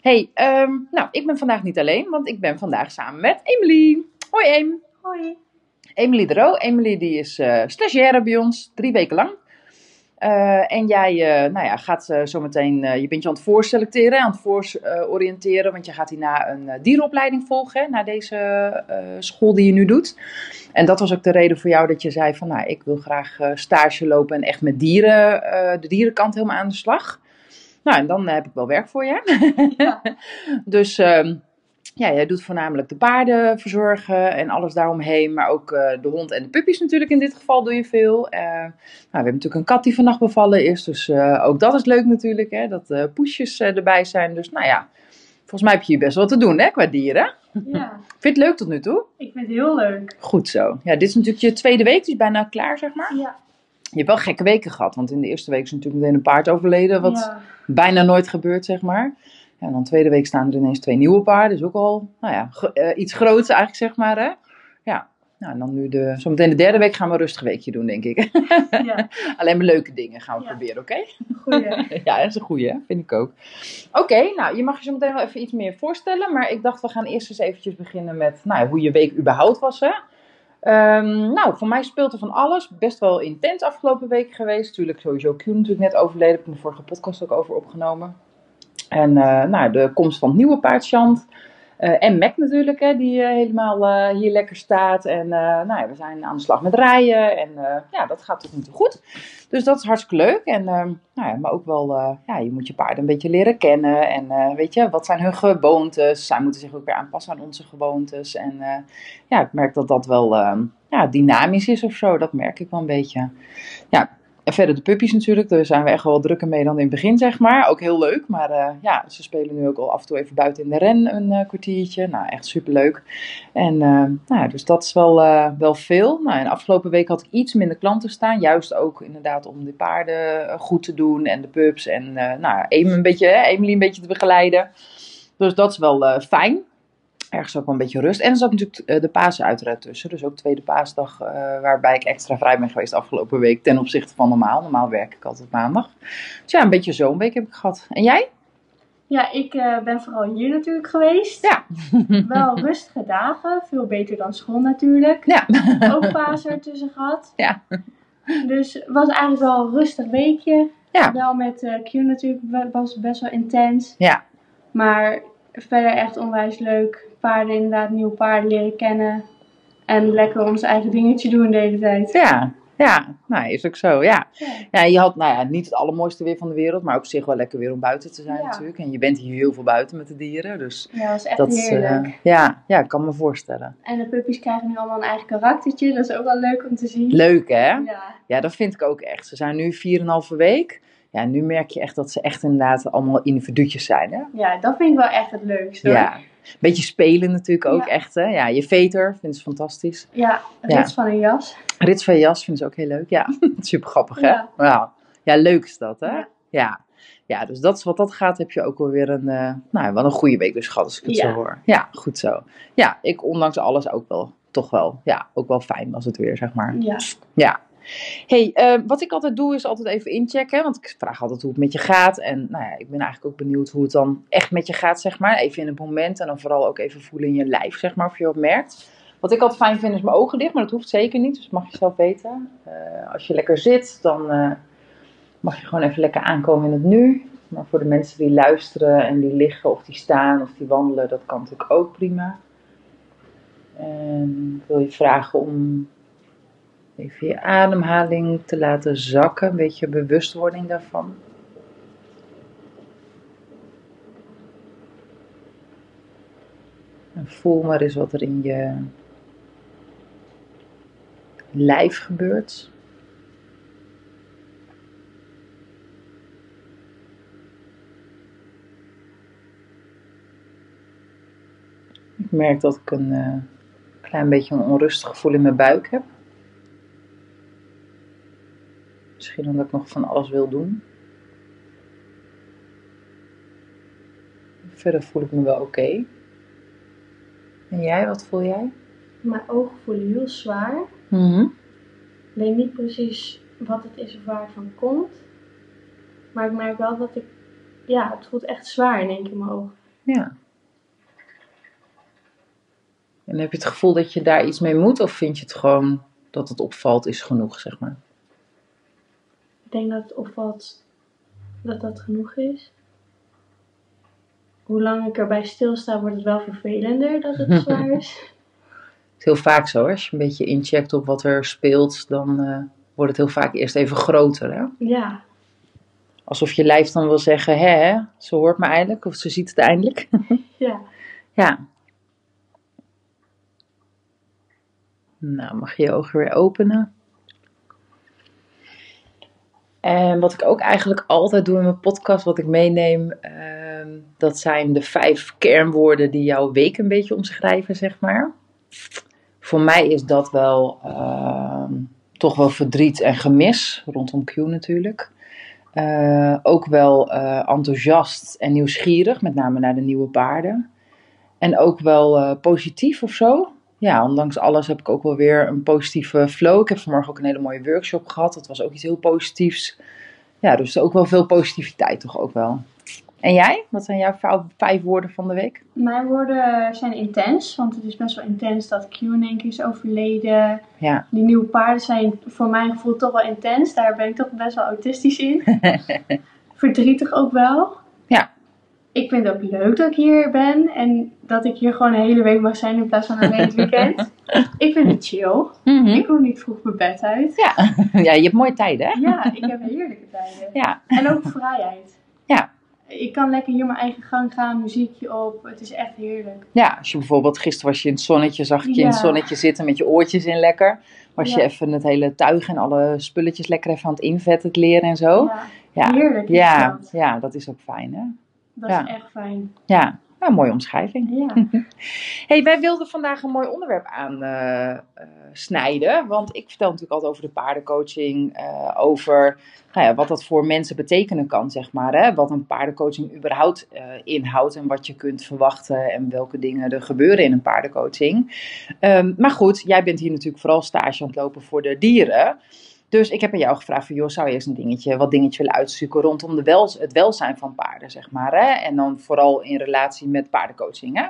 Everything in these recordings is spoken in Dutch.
Hey, ehm, nou, ik ben vandaag niet alleen, want ik ben vandaag samen met Emily. Hoi Em. Hoi. Emily de Roo. Emily die is eh stagiaire bij ons, drie weken lang. Eh, en jij eh, nou ja, gaat eh, zometeen, je bent je aan het voorselecteren, aan het voororiënteren, want je gaat hierna een dierenopleiding volgen, hè, na deze eh, school die je nu doet. En dat was ook de reden voor jou dat je zei van, nou, ik wil graag stage lopen en echt met dieren, de dierenkant helemaal aan de slag. Nou, en dan eh, heb ik wel werk voor je. Ja. dus ehm, ja, jij doet voornamelijk de paarden verzorgen en alles daaromheen. Maar ook eh, de hond en de puppies natuurlijk in dit geval doe je veel. Eh, nou, we hebben natuurlijk een kat die vannacht bevallen is. Dus ook dat is leuk natuurlijk, hè, dat poesjes erbij zijn. Dus nou ja, volgens mij heb je hier best wel te doen hè, qua dieren. Ja, Vind je het leuk tot nu toe? ik vind het heel leuk. Goed zo. Ja, dit is natuurlijk je tweede week, is bijna klaar zeg maar. Ja. Je hebt wel gekke weken gehad, want in de eerste week is natuurlijk meteen een paard overleden. Wat Ja. bijna nooit gebeurt, zeg maar. Ja, en dan de tweede week staan er ineens twee nieuwe paarden. Dus ook al nou ja, eh, iets groots eigenlijk, zeg maar. Hè? Ja. Nou, en dan nu de, zometeen de derde week gaan we een rustig weekje doen, denk ik. ja, Alleen maar leuke dingen gaan we Ja. proberen, oké? goeie. ja, dat is een goeie, hè? vind ik ook. Oké, nou, je mag je zo meteen wel even iets meer voorstellen. Maar ik dacht, we gaan eerst eens eventjes beginnen met nou, hoe je week überhaupt was, hè? Ehm, nou, voor mij speelt er van alles. Best wel intens afgelopen week geweest. Tuurlijk sowieso Q natuurlijk net overleden. Heb de vorige podcast ook over opgenomen. En eh, nou, de komst van het nieuwe paard Chant. Eh, en Mac natuurlijk, hè, die eh, helemaal eh, hier lekker staat. En nou ja, we zijn aan de slag met rijden. En ja, dat gaat tot nu toe goed. Dus dat is hartstikke leuk. En, ehm, nou ja, maar ook wel, ja, je moet je paarden een beetje leren kennen. En weet je, wat zijn hun gewoontes? Zij moeten zich ook weer aanpassen aan onze gewoontes. En ja, ik merk dat dat wel ehm, ja, dynamisch is of zo. Dat merk ik wel een beetje. Verder de puppies natuurlijk. Daar zijn we echt wel drukker mee dan in het begin, zeg maar. Ook heel leuk. Maar eh, ja, ze spelen nu ook al af en toe even buiten in de ren een eh, kwartiertje. Nou, echt superleuk. En eh, nou dus dat is wel, wel veel. Nou, en afgelopen week had ik iets minder klanten staan. Juist ook inderdaad om de paarden goed te doen. En de pups. En nou, een beetje, hè, Emily een beetje te begeleiden. Dus dat is wel fijn. Ergens ook wel een beetje rust. En er zat natuurlijk eh, de Pasen uiteraard tussen. Dus ook tweede paasdag, eh, waarbij ik extra vrij ben geweest afgelopen week. Ten opzichte van normaal. Normaal werk ik altijd maandag. Dus ja, een beetje zo'n week heb ik gehad. En jij? Ja, ik eh, ben vooral hier natuurlijk geweest. Ja. Wel rustige dagen, veel beter dan school natuurlijk. Ja. Ook Pasen ertussen gehad. Ja. Dus het was eigenlijk wel een rustig weekje. Ja. Wel met eh, Q natuurlijk, wa- was best wel intens. Ja. Maar verder echt onwijs leuk. Paarden inderdaad, nieuwe paarden leren kennen. En lekker ons eigen dingetje doen de hele tijd. Ja. Ja, nou is ook zo, ja. Ja. Ja, je had nou ja, niet het allermooiste weer van de wereld, maar op zich wel lekker weer om buiten te zijn Ja. natuurlijk. En je bent hier heel veel buiten met de dieren, dus Ja, dat was echt dat is, eh, heerlijk. ja, ja, ik kan me voorstellen. En de puppies krijgen nu allemaal een eigen karaktertje. Dat is ook wel leuk om te zien. Leuk hè? Ja, Ja, dat vind ik ook echt. Ze zijn nu 4,5 week. Ja, nu merk je echt dat ze echt inderdaad allemaal individuutjes zijn hè? ja, dat vind ik wel echt het leukste. hoor. Ja. Beetje spelen natuurlijk ook Ja. echt hè? Ja, je veter vindt ze fantastisch. Ja, Ja. rits van een jas. Rits van je jas vinden ze ook heel leuk. Ja, super grappig hè? Ja. Ja. ja, leuk is dat hè? Ja. Ja. Dus dat is wat dat gaat, heb je ook wel weer een, eh, nou, wel een goede week dus gehad, als ik het Ja. zo hoor. Ja, goed zo. Ja, ik ondanks alles ook wel, toch wel, ja, ook wel fijn was het weer, zeg maar. Ja. Ja. Hey, eh, wat ik altijd doe is altijd even inchecken, want ik vraag altijd hoe het met je gaat. En nou ja, ik ben eigenlijk ook benieuwd hoe het dan echt met je gaat, zeg maar. Even in het moment en dan vooral ook even voelen in je lijf, zeg maar, of je wat merkt. Wat ik altijd fijn vind is mijn ogen dicht, maar dat hoeft zeker niet, dus dat mag je zelf weten. Eh, als je lekker zit, dan eh, mag je gewoon even lekker aankomen in het nu. Maar voor de mensen die luisteren en die liggen of die staan of die wandelen, dat kan natuurlijk ook prima. En wil je vragen om even je ademhaling te laten zakken, een beetje bewustwording daarvan. En voel maar eens wat er in je lijf gebeurt. Ik merk dat ik een eh, klein beetje een onrustig gevoel in mijn buik heb. Misschien omdat ik nog van alles wil doen. Verder voel ik me wel oké. En jij, wat voel jij? Mijn ogen voelen heel zwaar. Mhm. Ik weet niet precies wat het is of waar het van komt. Maar ik merk wel dat ik... Ja, het voelt echt zwaar in één keer in mijn ogen. Ja. En heb je het gevoel dat je daar iets mee moet? Of vind je het gewoon dat het opvalt is genoeg, zeg maar? Ik denk dat het opvalt dat dat genoeg is. Hoe lang ik erbij stilsta, wordt het wel vervelender dat het zwaar is. Het is heel vaak zo, hè? als je een beetje incheckt op wat er speelt, dan eh, wordt het heel vaak eerst even groter. Hè? Ja, Alsof je lijf dan wil zeggen, hè, hè, ze hoort me eindelijk, of ze ziet het eindelijk. ja. ja. Nou, mag je je ogen weer openen. En wat ik ook eigenlijk altijd doe in mijn podcast, wat ik meeneem, ehm, dat zijn de vijf kernwoorden die jouw week een beetje omschrijven, zeg maar. Voor mij is dat wel ehm, toch wel verdriet en gemis, rondom Q natuurlijk. Eh, ook wel eh, enthousiast en nieuwsgierig, met name naar de nieuwe paarden. En ook wel eh, positief of zo. Ja, ondanks alles heb ik ook wel weer een positieve flow. Ik heb vanmorgen ook een hele mooie workshop gehad. Dat was ook iets heel positiefs. Ja, dus ook wel veel positiviteit toch ook wel. En jij? Wat zijn jouw vijf- woorden van de week? Mijn woorden zijn intens, want het is best wel intens dat Q in één keer is overleden. Ja. Die nieuwe paarden zijn voor mijn gevoel toch wel intens. Daar ben ik toch best wel autistisch in. Verdrietig ook wel. Ik vind het ook leuk dat ik hier ben en dat ik hier gewoon een hele week mag zijn in plaats van alleen het weekend. ik vind het chill. Ik hoef niet vroeg mijn bed uit. Ja. ja, je hebt mooie tijden, hè? Ja, ik heb heerlijke tijden. Ja. En ook vrijheid. Ja. Ik kan lekker hier mijn eigen gang gaan, muziekje op. Het is echt heerlijk. Ja, als je bijvoorbeeld, gisteren was je in het zonnetje, zag ik je in het zonnetje zitten met je oortjes in lekker. Was je even het hele tuig en alle spulletjes lekker even aan het invetten, het leren en zo. Ja, Ja, heerlijk. is ja, dat. ja, dat is ook fijn, hè? Dat Ja. is echt fijn. Ja, nou, mooie omschrijving. Ja. hey, wij wilden vandaag een mooi onderwerp aan eh, eh, snijden. Want ik vertel natuurlijk altijd over de paardencoaching. eh, over nou ja, wat dat voor mensen betekenen kan, zeg maar. Hè? Wat een paardencoaching überhaupt inhoudt. En wat je kunt verwachten. En welke dingen er gebeuren in een paardencoaching. Ehm, maar goed, jij bent hier natuurlijk vooral stage aan het lopen voor de dieren. Dus ik heb aan jou gevraagd van, joh, zou je eens een dingetje, wat dingetje willen uitzoeken rondom de wel, het welzijn van paarden, zeg maar. Hè? En dan vooral in relatie met paardencoaching, hè?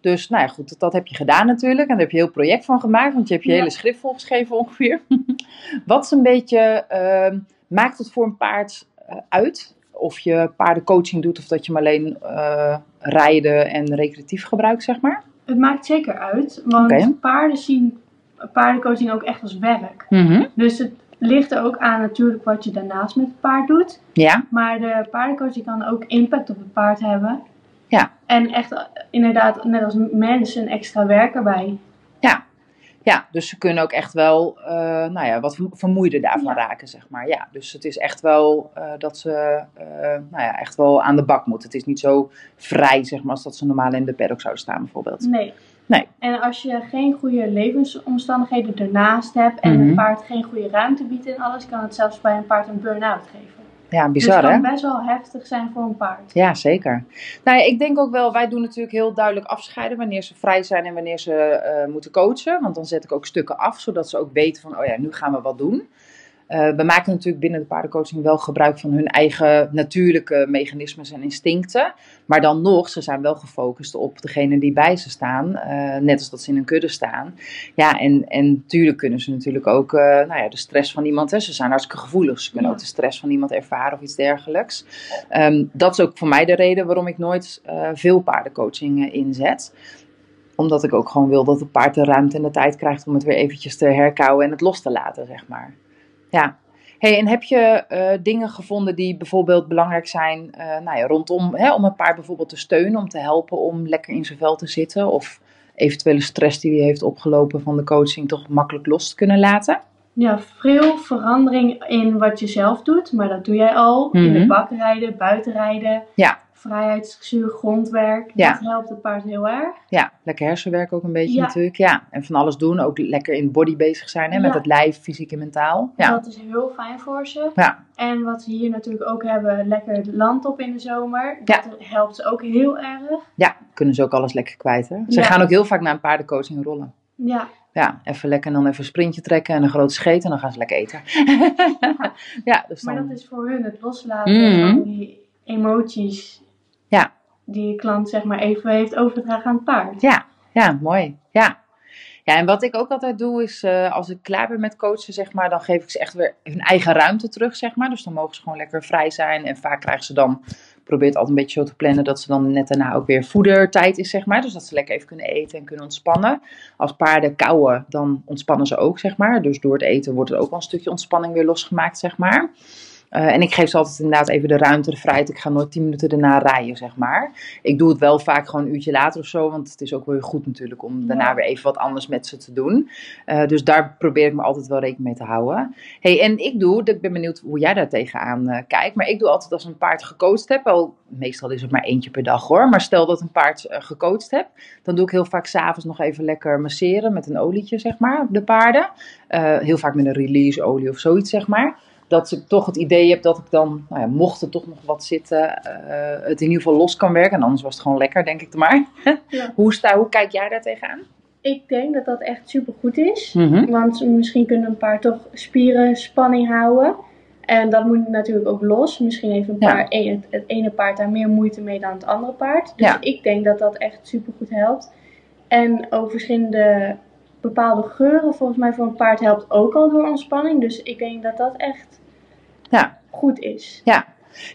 Dus, nou ja, goed, dat, dat heb je gedaan natuurlijk. En daar heb je een heel project van gemaakt, want je hebt je Ja. hele schrift volgeschreven ongeveer. wat is een beetje, ehm, maakt het voor een paard eh, uit? Of je paardencoaching doet of dat je hem alleen eh, rijden en recreatief gebruikt, zeg maar? Het maakt zeker uit, want paarden zien paardencoaching ook echt als werk. Mhm. Dus het ligt er ook aan natuurlijk wat je daarnaast met het paard doet. Ja, Maar de paardencoaching kan ook impact op het paard hebben. Ja. En echt eh, inderdaad, net als mensen, een extra werk erbij. Ja, dus ze kunnen ook echt wel, eh, nou ja, wat vermoeider daarvan Ja. raken, zeg maar. Ja, dus het is echt wel eh, dat ze, nou ja, echt wel aan de bak moeten. Het is niet zo vrij, zeg maar, als dat ze normaal in de paddock zouden staan, bijvoorbeeld. Nee. Nee. En als je geen goede levensomstandigheden ernaast hebt en Mhm. een paard geen goede ruimte biedt en alles, kan het zelfs bij een paard een burn-out geven. Ja, dus bizar, het hè? kan best wel heftig zijn voor een paard. Ja, zeker. Nou ja, ik denk ook wel, wij doen natuurlijk heel duidelijk afscheiden wanneer ze vrij zijn en wanneer ze eh, moeten coachen. Want dan zet ik ook stukken af, zodat ze ook weten van, oh ja, nu gaan we wat doen. Eh, we maken natuurlijk binnen de paardencoaching wel gebruik van hun eigen natuurlijke mechanismes en instincten. Maar dan nog, ze zijn wel gefocust op degene die bij ze staan. eh, net als dat ze in een kudde staan. Ja, en, en natuurlijk kunnen ze natuurlijk ook eh, nou ja, de stress van iemand. Hè, ze zijn hartstikke gevoelig. Ze kunnen Ja. ook de stress van iemand ervaren of iets dergelijks. Ehm, dat is ook voor mij de reden waarom ik nooit veel paardencoaching inzet omdat ik ook gewoon wil dat het paard de ruimte en de tijd krijgt om het weer eventjes te herkauwen en het los te laten, zeg maar. Ja. Hey, en heb je eh, dingen gevonden die bijvoorbeeld belangrijk zijn eh, nou ja, rondom, hè, om een paard bijvoorbeeld te steunen, om te helpen om lekker in zijn vel te zitten? Of eventuele stress die hij heeft opgelopen van de coaching toch makkelijk los te kunnen laten? Ja, veel verandering in wat je zelf doet, maar dat doe jij al. In Mhm. de bak rijden, buiten rijden. Ja. Vrijheidszuur, grondwerk. Ja. Dat helpt het paard heel erg. Ja, lekker hersenwerk ook een beetje Ja. natuurlijk. Ja, en van alles doen. Ook lekker in body bezig zijn, hè, met het lijf, fysiek en mentaal. Ja, Dat is heel fijn voor ze. ja. En wat ze hier natuurlijk ook hebben, lekker het land op in de zomer. Dat helpt ze ook heel erg. ja kunnen ze ook alles lekker kwijt. Hè? Ze gaan ook heel vaak naar een paardencoaching rollen. Ja, Ja, even lekker en dan even een sprintje trekken en een grote scheet en dan gaan ze lekker eten. ja, dus maar dan... dat is voor hun het loslaten Mhm. van die emoties. Die klant zeg maar even heeft overgedragen aan het paard. Ja, ja, mooi. Ja. Ja, en wat ik ook altijd doe is, eh, als ik klaar ben met coachen, zeg maar, dan geef ik ze echt weer hun eigen ruimte terug, zeg maar. Dus dan mogen ze gewoon lekker vrij zijn. En vaak krijgen ze dan, ik probeer het altijd een beetje zo te plannen, dat ze dan net daarna ook weer voedertijd is, zeg maar. Dus dat ze lekker even kunnen eten en kunnen ontspannen. Als paarden kauwen, dan ontspannen ze ook, zeg maar. Dus door het eten wordt er ook wel een stukje ontspanning weer losgemaakt, zeg maar. Eh, en ik geef ze altijd inderdaad even de ruimte, de vrijheid. Ik ga nooit tien minuten erna rijden, zeg maar. Ik doe het wel vaak gewoon een uurtje later of zo. Want het is ook wel weer goed natuurlijk om daarna Ja. weer even wat anders met ze te doen. Eh, dus daar probeer ik me altijd wel rekening mee te houden. Hey, en ik doe, ik ben benieuwd hoe jij daar tegenaan eh, kijkt. Maar ik doe altijd als een paard gecoacht heb. Meestal is het maar eentje per dag hoor. Maar stel dat een paard gecoacht heb. Dan doe ik heel vaak s'avonds nog even lekker masseren met een olietje, zeg maar, op de paarden. Heel vaak met een release olie of zoiets, zeg maar dat ik toch het idee heb dat ik dan, nou ja, mocht er toch nog wat zitten, eh, het in ieder geval los kan werken. En anders was het gewoon lekker, denk ik dan maar. Ja. hoe, sta, hoe kijk jij daar tegenaan? Ik denk dat dat echt super goed is. Mhm. Want misschien kunnen een paar toch spieren spanning houden. En dat moet natuurlijk ook los. Misschien heeft een Ja. paar, een- het, ene paard daar meer moeite mee dan het andere paard. Dus Ja. ik denk dat dat echt super goed helpt. En ook verschillende bepaalde geuren volgens mij voor een paard helpt ook al door ontspanning. Dus ik denk dat dat echt Ja. goed is. Ja.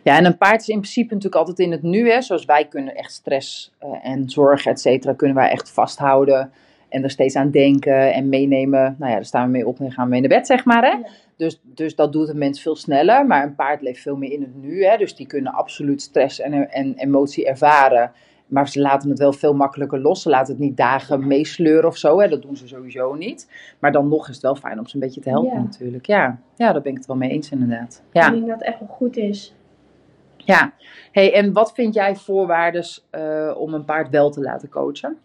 ja, en een paard is in principe natuurlijk altijd in het nu. Hè. Zoals wij kunnen echt stress eh, en zorg, et cetera, kunnen wij echt vasthouden. En er steeds aan denken en meenemen. Nou ja, daar staan we mee op en gaan we mee naar bed, zeg maar. Hè? Ja. Dus, dus dat doet een mens veel sneller. Maar een paard leeft veel meer in het nu. Hè? Dus die kunnen absoluut stress en, en emotie ervaren. Maar ze laten het wel veel makkelijker los. Ze laten het niet dagen meesleuren of zo. Hè? Dat doen ze sowieso niet. Maar dan nog is het wel fijn om ze een beetje te helpen Ja. natuurlijk. Ja. ja, daar ben ik het wel mee eens inderdaad. Ja. Ik denk dat het echt wel goed is. Ja, hey, en wat vind jij voorwaardes eh, om een paard wel te laten coachen?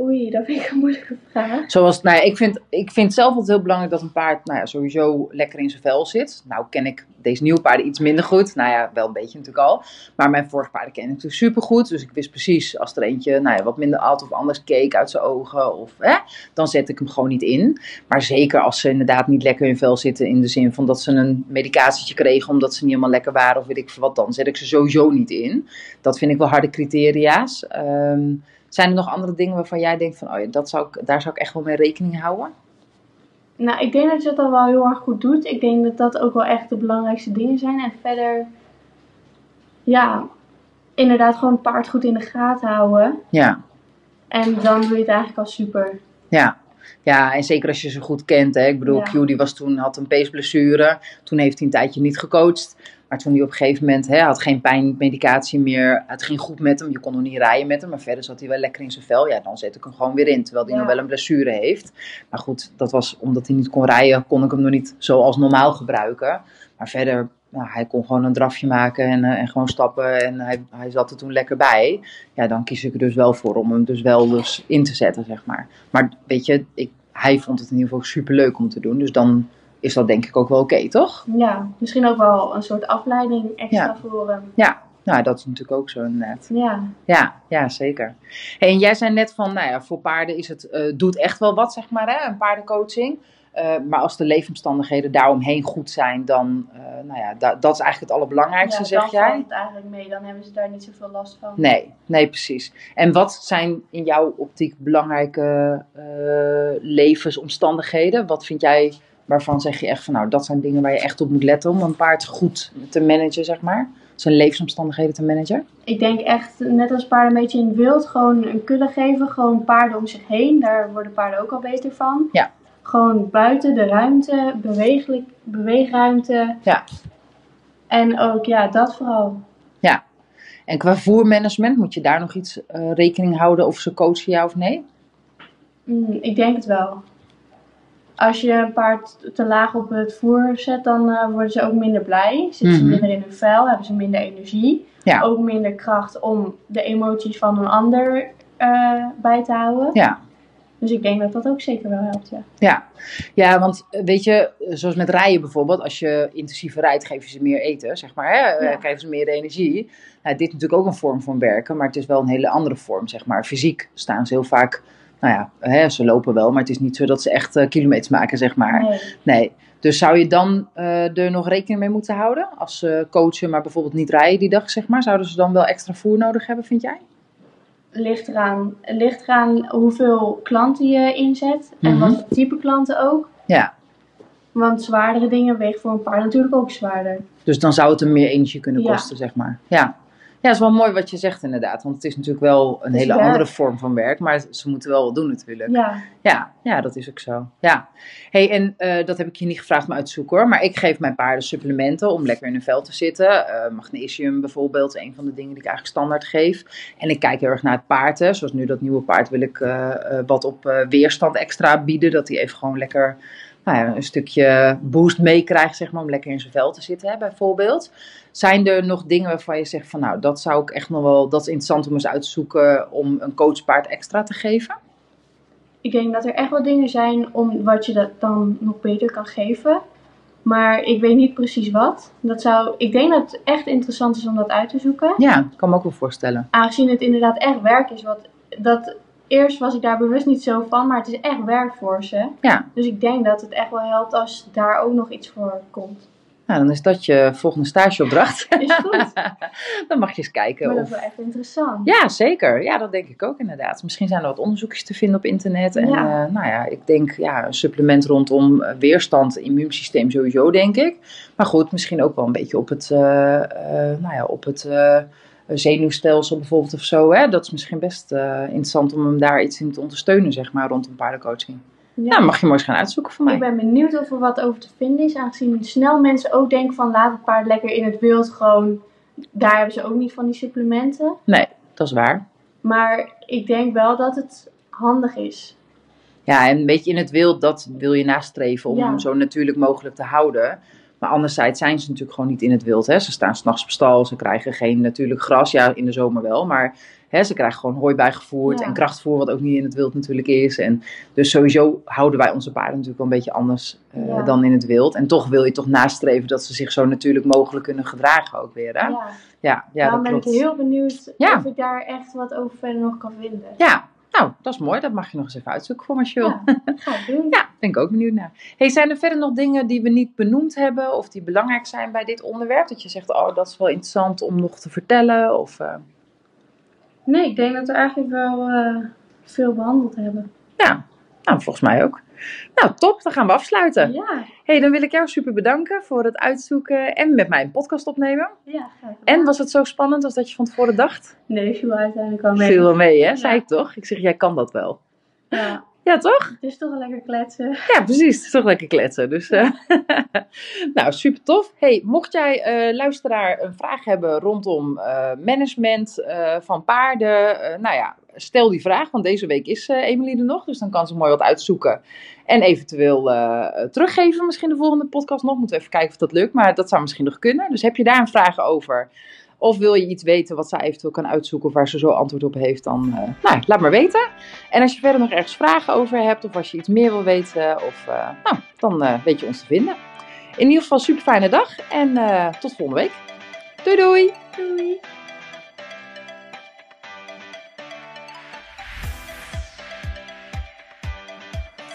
Oei, dat vind ik een moeilijke vraag. Zoals, nou ja, ik vind, ik vind zelf altijd heel belangrijk dat een paard nou ja, sowieso lekker in zijn vel zit. Nou ken ik deze nieuwe paarden iets minder goed. Nou ja, wel een beetje natuurlijk al. Maar mijn vorige paarden ken ik natuurlijk supergoed. Dus ik wist precies als er eentje nou ja, wat minder at of anders keek uit zijn ogen. Of, hè, dan zet ik hem gewoon niet in. Maar zeker als ze inderdaad niet lekker in vel zitten. In de zin van dat ze een medicatietje kregen omdat ze niet helemaal lekker waren. Of weet ik wat dan. Zet ik ze sowieso niet in. Dat vind ik wel harde criteria's. Ehm, zijn er nog andere dingen waarvan jij denkt van, oh ja, dat zou ik, daar zou ik echt wel mee rekening houden? Nou, ik denk dat je dat al wel heel erg goed doet. Ik denk dat dat ook wel echt de belangrijkste dingen zijn. En verder, ja, inderdaad gewoon een paard goed in de gaten houden. Ja, En dan doe je het eigenlijk al super. ja. Ja, en zeker als je ze goed kent. Hè. Ik bedoel, Ja. Q die was toen, had een peesblessure. Toen heeft hij een tijdje niet gecoacht. Maar toen hij op een gegeven moment hè, had geen pijnmedicatie meer. Het ging goed met hem. Je kon nog niet rijden met hem. Maar verder zat hij wel lekker in zijn vel. Ja, dan zet ik hem gewoon weer in. Terwijl hij Ja. nog wel een blessure heeft. Maar goed, dat was omdat hij niet kon rijden. Kon ik hem nog niet zoals normaal gebruiken. Maar verder, nou, hij kon gewoon een drafje maken en, eh, en gewoon stappen. En hij, hij zat er toen lekker bij. Ja, dan kies ik er dus wel voor om hem dus wel dus in te zetten, zeg maar. Maar weet je, ik, hij vond het in ieder geval super leuk om te doen. Dus dan is dat denk ik ook wel oké, toch? Ja, misschien ook wel een soort afleiding extra Ja. voor hem. Ja, nou dat is natuurlijk ook zo inderdaad. Ja, Ja, ja zeker. Hey, en jij zei net van, nou ja, voor paarden is het, eh, doet echt wel wat, zeg maar, hè, een paardencoaching. Eh, maar als de leefomstandigheden daaromheen goed zijn, dan, eh, nou ja, da- dat is eigenlijk het allerbelangrijkste, ja zeg dan jij? valt het eigenlijk mee. Dan hebben ze daar niet zoveel last van. Nee, nee, precies. En wat zijn in jouw optiek belangrijke levensomstandigheden? Wat vind jij, waarvan zeg je echt van, nou, dat zijn dingen waar je echt op moet letten om een paard goed te managen, zeg maar? Zijn levensomstandigheden te managen? Ik denk echt, net als paarden een beetje in het wild, gewoon een kudde geven. Gewoon paarden om zich heen. Daar worden paarden ook al beter van. Ja. Gewoon buiten de ruimte, bewegelijk, beweegruimte. Ja. En ook, ja, dat vooral. En qua voermanagement, moet je daar nog iets eh, rekening houden of ze coachen ja of nee? Mm, ik denk het wel. Als je een paard te laag op het voer zet, dan eh, worden ze ook minder blij. Zitten ze Mhm. minder in hun vel, hebben ze minder energie. Ja. Ook minder kracht om de emoties van een ander eh, bij te houden. Ja. Dus ik denk dat dat ook zeker wel helpt, ja. Ja. ja, want eh, weet je, zoals met rijden bijvoorbeeld, als je intensiever rijdt, je ze meer eten, zeg maar. Hè? Ja. Geef ze meer energie. Nou, dit is natuurlijk ook een vorm van werken, maar het is wel een hele andere vorm, zeg maar. Fysiek staan ze heel vaak, nou ja, hè, ze lopen wel, maar het is niet zo dat ze echt eh, kilometers maken, zeg maar. Nee. Nee. Dus zou je dan eh, er nog rekening mee moeten houden? Als ze coachen, maar bijvoorbeeld niet rijden die dag, zeg maar. Zouden ze dan wel extra voer nodig hebben, vind jij? Ligt eraan, ligt eraan hoeveel klanten je inzet en Mhm. wat voor type klanten ook. Ja. Want zwaardere dingen wegen voor een paard natuurlijk ook zwaarder. Dus dan zou het hem meer energie kunnen Ja. kosten, zeg maar. Ja. Ja, is wel mooi wat je zegt inderdaad. Want het is natuurlijk wel een hele werk. andere vorm van werk. Maar ze moeten wel wat doen natuurlijk. Ja, Ja, ja dat is ook zo. Ja. hey, en eh, dat heb ik je niet gevraagd om uit te zoeken hoor. Maar ik geef mijn paarden supplementen om lekker in hun vel te zitten. Eh, magnesium bijvoorbeeld een van de dingen die ik eigenlijk standaard geef. En ik kijk heel erg naar het paard. Hè. Zoals nu dat nieuwe paard wil ik eh, wat op weerstand extra bieden. Dat hij even gewoon lekker nou ja, een stukje boost meekrijgt, zeg maar, om lekker in zijn vel te zitten, hè, bijvoorbeeld. Zijn er nog dingen waarvan je zegt van nou, dat zou ik echt nog wel, dat is interessant om eens uit te zoeken om een coachpaard extra te geven? ik denk dat er echt wel dingen zijn om wat je dat dan nog beter kan geven. Maar ik weet niet precies wat. Dat zou, ik denk dat het echt interessant is om dat uit te zoeken. Ja, ik kan me ook wel voorstellen. Aangezien het inderdaad echt werk is. Wat, dat, eerst was ik daar bewust niet zo van, maar het is echt werk voor ze. Ja. Dus ik denk dat het echt wel helpt als daar ook nog iets voor komt. Nou, dan is dat je volgende stageopdracht. Is goed. dan mag je eens kijken. Maar dat is Of... wel echt interessant. Ja, zeker. Ja, dat denk ik ook inderdaad. Misschien zijn er wat onderzoekjes te vinden op internet. En Ja. eh, nou ja, ik denk ja, een supplement rondom eh, weerstand, immuunsysteem sowieso, denk ik. Maar goed, misschien ook wel een beetje op het, eh, nou ja, op het zenuwstelsel bijvoorbeeld of zo. Hè? Dat is misschien best eh, interessant om hem daar iets in te ondersteunen, zeg maar, rondom paardencoaching. Ja. Nou, mag je maar eens gaan uitzoeken voor mij. Ik ben benieuwd of er wat over te vinden is. Aangezien snel mensen ook denken van laat het paard lekker in het wild gewoon. Daar hebben ze ook niet van die supplementen. Nee, dat is waar. Maar ik denk wel dat het handig is. Ja, en een beetje in het wild, dat wil je nastreven om Ja. hem zo natuurlijk mogelijk te houden. Maar anderzijds zijn ze natuurlijk gewoon niet in het wild. Hè. Ze staan s'nachts op stal, ze krijgen geen natuurlijk gras. Ja, in de zomer wel, maar hè, ze krijgen gewoon hooi bijgevoerd Ja. en krachtvoer, wat ook niet in het wild natuurlijk is. En dus sowieso houden wij onze paarden natuurlijk wel een beetje anders eh, Ja. dan in het wild. En toch wil je toch nastreven dat ze zich zo natuurlijk mogelijk kunnen gedragen ook weer. Hè? Ja, Ja, ja, Daarom dat ben klopt. ik heel benieuwd of ik daar echt wat over verder nog kan vinden. Ja, nou, dat is mooi. Dat mag je nog eens even uitzoeken voor wil. Ja. Ja, ben ik ook benieuwd naar. Hey, zijn er verder nog dingen die we niet benoemd hebben of die belangrijk zijn bij dit onderwerp? Dat je zegt, oh, dat is wel interessant om nog te vertellen? Of, eh, Nee, ik denk dat we eigenlijk wel eh, veel behandeld hebben. Ja, nou, volgens mij ook. Nou, top. Dan gaan we afsluiten. Ja, hey, dan wil ik jou super bedanken voor het uitzoeken en met mij een podcast opnemen. ja, graag. En was het zo spannend als dat je van tevoren dacht? Nee, viel uiteindelijk wel mee. Veel wel mee, hè? Zei ik toch? Ik zeg, jij kan dat wel. Ja, Ja, toch? het is toch wel lekker kletsen. Ja, precies. Het is toch lekker kletsen. Dus, eh, nou, super tof. Hey, mocht jij, eh, luisteraar, een vraag hebben rondom eh, management van paarden, nou ja, stel die vraag, want deze week is Emily er nog, dus dan kan ze mooi wat uitzoeken en eventueel teruggeven. Misschien de volgende podcast nog. Moeten we even kijken of dat lukt, maar dat zou misschien nog kunnen. Dus heb je daar een vraag over? Of wil je iets weten wat zij eventueel kan uitzoeken of waar ze zo antwoord op heeft, dan eh, nou, laat maar weten. En als je verder nog ergens vragen over hebt of als je iets meer wil weten, of, eh, nou, dan eh, weet je ons te vinden. In ieder geval super fijne dag en eh, tot volgende week. Doei doei! Doei!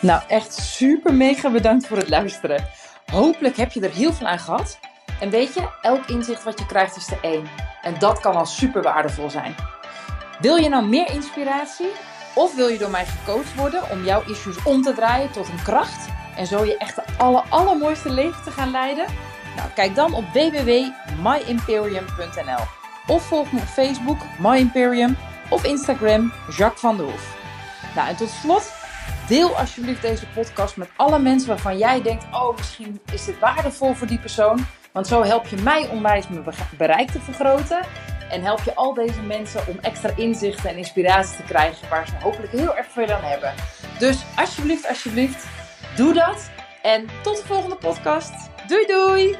Nou, echt super mega bedankt voor het luisteren. Hopelijk heb je er heel veel aan gehad. En weet je, elk inzicht wat je krijgt is er één. En dat kan al super waardevol zijn. Wil je nou meer inspiratie? Of wil je door mij gecoacht worden om jouw issues om te draaien tot een kracht? En zo je echt de aller, allermooiste leven te gaan leiden? Nou, kijk dan op www.myimperium.nl Of volg me op Facebook, My Imperium, of Instagram, Jacques van der Hoef. Nou, en tot slot, deel alsjeblieft deze podcast met alle mensen waarvan jij denkt: oh, misschien is dit waardevol voor die persoon. Want zo help je mij onwijs mijn be- bereik te vergroten. En help je al deze mensen om extra inzichten en inspiratie te krijgen waar ze hopelijk heel erg veel aan hebben. Dus alsjeblieft, alsjeblieft, Doe dat en tot de volgende podcast. Doei doei!